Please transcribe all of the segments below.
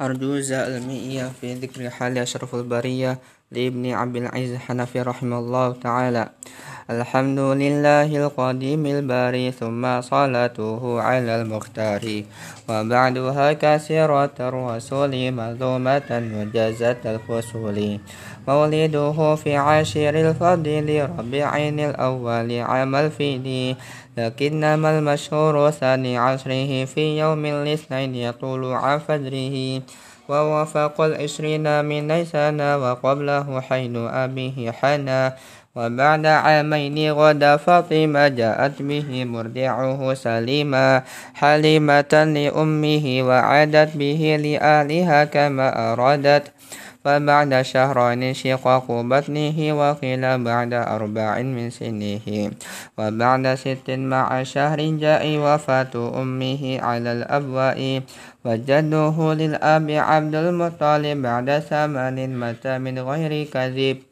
أرجوز المئية في ذكر حال أشرف البرية لابن عبد العزيز الحنفي رحمه الله تعالى. الحمد لله القديم الباري ثم صلاته على المختار. وبعدها كثيرة الرسول مظلومة وجازة الفصول. مولده في عاشر الفضل ربيع الأول عام الفيل. لكنما المشهور ثاني عشره في يوم الاثنين يطول عن ووافق العشرين من نيسان وقبله حين أبيه حنا. وبعد عامين غدا فاطمة جاءت به مرضعه سليما حليمة لأمه وعادت به لأهلها كما أرادت. فبعد شهرين انشقاق بطنه وقيل بعد أربع من سنه. وبعد ست مع شهر جاء وفاة أمه على الأبواء. وجده للأب عبد المطلب بعد ثمان متى من غير كذب.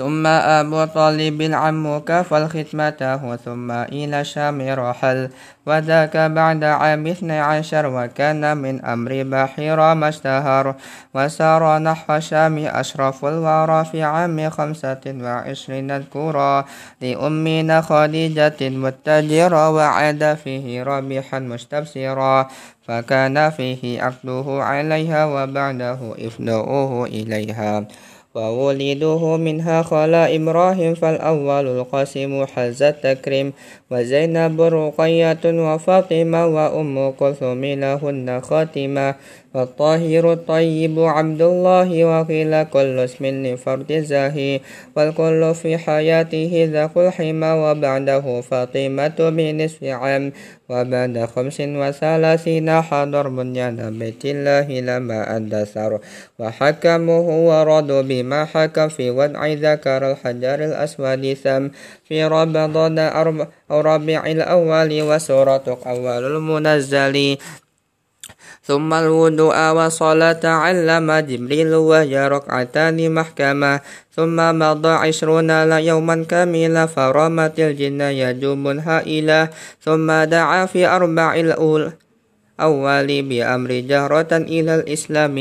ثم أبو طالب العم كفى الختمته ثم إلى الشام رحل وذاك بعد عام اثني عشر وكان من أمر بحيرة ما اشتهر. وسار نحو الشام أشرف الورى في عام خمسة وعشرين الكرة. لأمنا خديجة متجرة وعاد فيه ربيحا مستبصرا. فكان فيه عقده عليها وبعده إفناؤه إليها. وولده منها خلا إبراهيم فالأول القاسم حز التكريم وزينب رقية وفاطمة وأم كلثوم لهن خاتمة والطاهر الطيب عبد الله وقيل كل اسم لفرد زاهي والكل في حياته ذاك الحمى وبعده فاطمة بنصف عام وبعد خمس وثلاثين حضر بنيان بيت الله لما أدثر وحكمه ورد بما حكم في وضع ذكر الحجر الأسود ثم في رمضان أو الأول وسورة أول المنزل. ثم الوضوء والصلاة علم جبريل وهي ركعتان محكمة. ثم مضى عشرون يوما كاملا فرمت الجن يجوب هائلة ثم دعا في أربع الأولى أول بأمر جهرة إلى الإسلام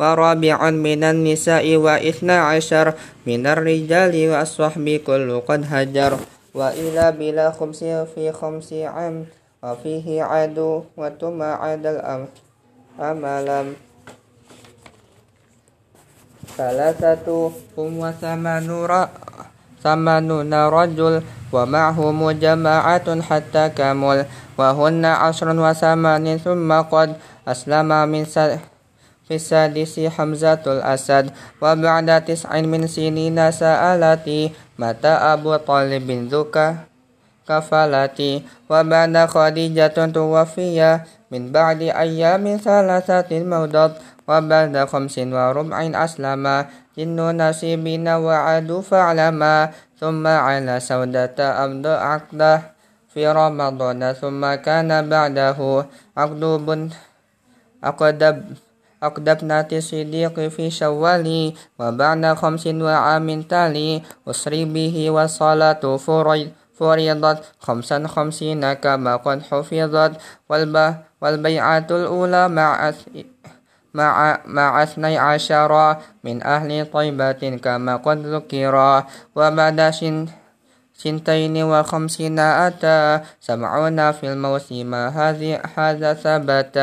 ورابعا من النساء واثنى عشر من الرجال والصحب كل قد هجر. وإلى بلا خمس في خمس عام وفيه عدو وتم عاد الأمر أملا ثلاثة وثمانون ثمانون رجل ومعهم جماعة حتى كمل وهن عشر وثمان ثم قد أسلم من في السادس حمزة الأسد. وبعد تسع من سنين سألتي متى أبو طالب ذوك كفلتي وبعد خديجة توفي من بعد أيام ثلاثة مضت وبعد خمس وربع أسلم. جن نصيبين وعدوا فاعلما. ثم على سودة أبد عقده في رمضان ثم كان بعده عقد أقدب عقد ابنة الصديق في شوال وبعد خمس وعام تالي أسري به والصلاة فريض فرضت خمسا خمسين كما قد حفظت والبيعة الأولى مع مع مع اثني عشر من أهل طيبة كما قد ذكر. وبعد سنتين وخمسين أتى سبعون في الموسم هذه هذا ثبت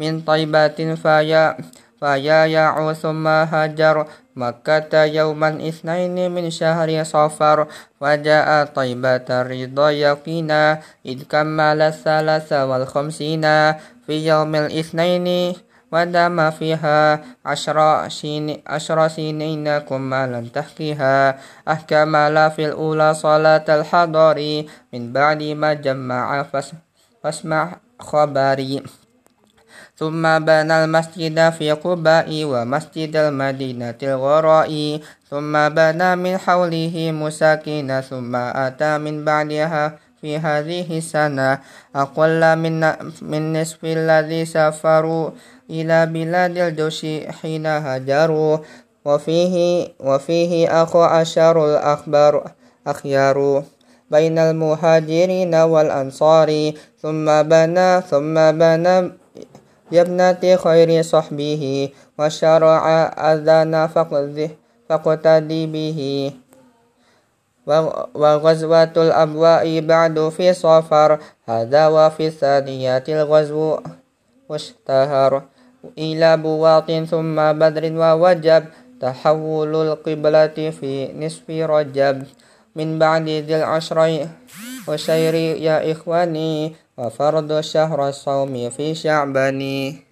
من طيبة فيا فيا يعو ثم هجر مكة يوم الاثنين من شهر صفر. وجاء طيبة الرضا يقينا إذ كمل الثلاث والخمسين في يوم الاثنين ودام فيها عشر, سين عشر سنين كمالا تحكيها أحكم لا في الأولى صلاة الحضر من بعد ما جمع فاسمع خبري. ثم بنى المسجد في قباء ومسجد المدينة الغراء. ثم بنى من حوله مساكين ثم أتى من بعدها في هذه السنة. أقل من, من نصف الذي سافروا إلى بلاد الجوش حين هاجروا. وفيه وفيه أخو أشار الأخبار أخيار بين المهاجرين والأنصار. ثم بنى ثم بنى يا ابنة خير صحبه وشرع أذان فاقتدي به. وغزوة الأبواء بعد في صفر. هذا وفي الثانية الغزو واشتهر إلى بواط ثم بدر ووجب. تحول القبلة في نصف رجب. من بعد ذي العشر وشير يا إخواني وفرض شهر الصوم في شعبني.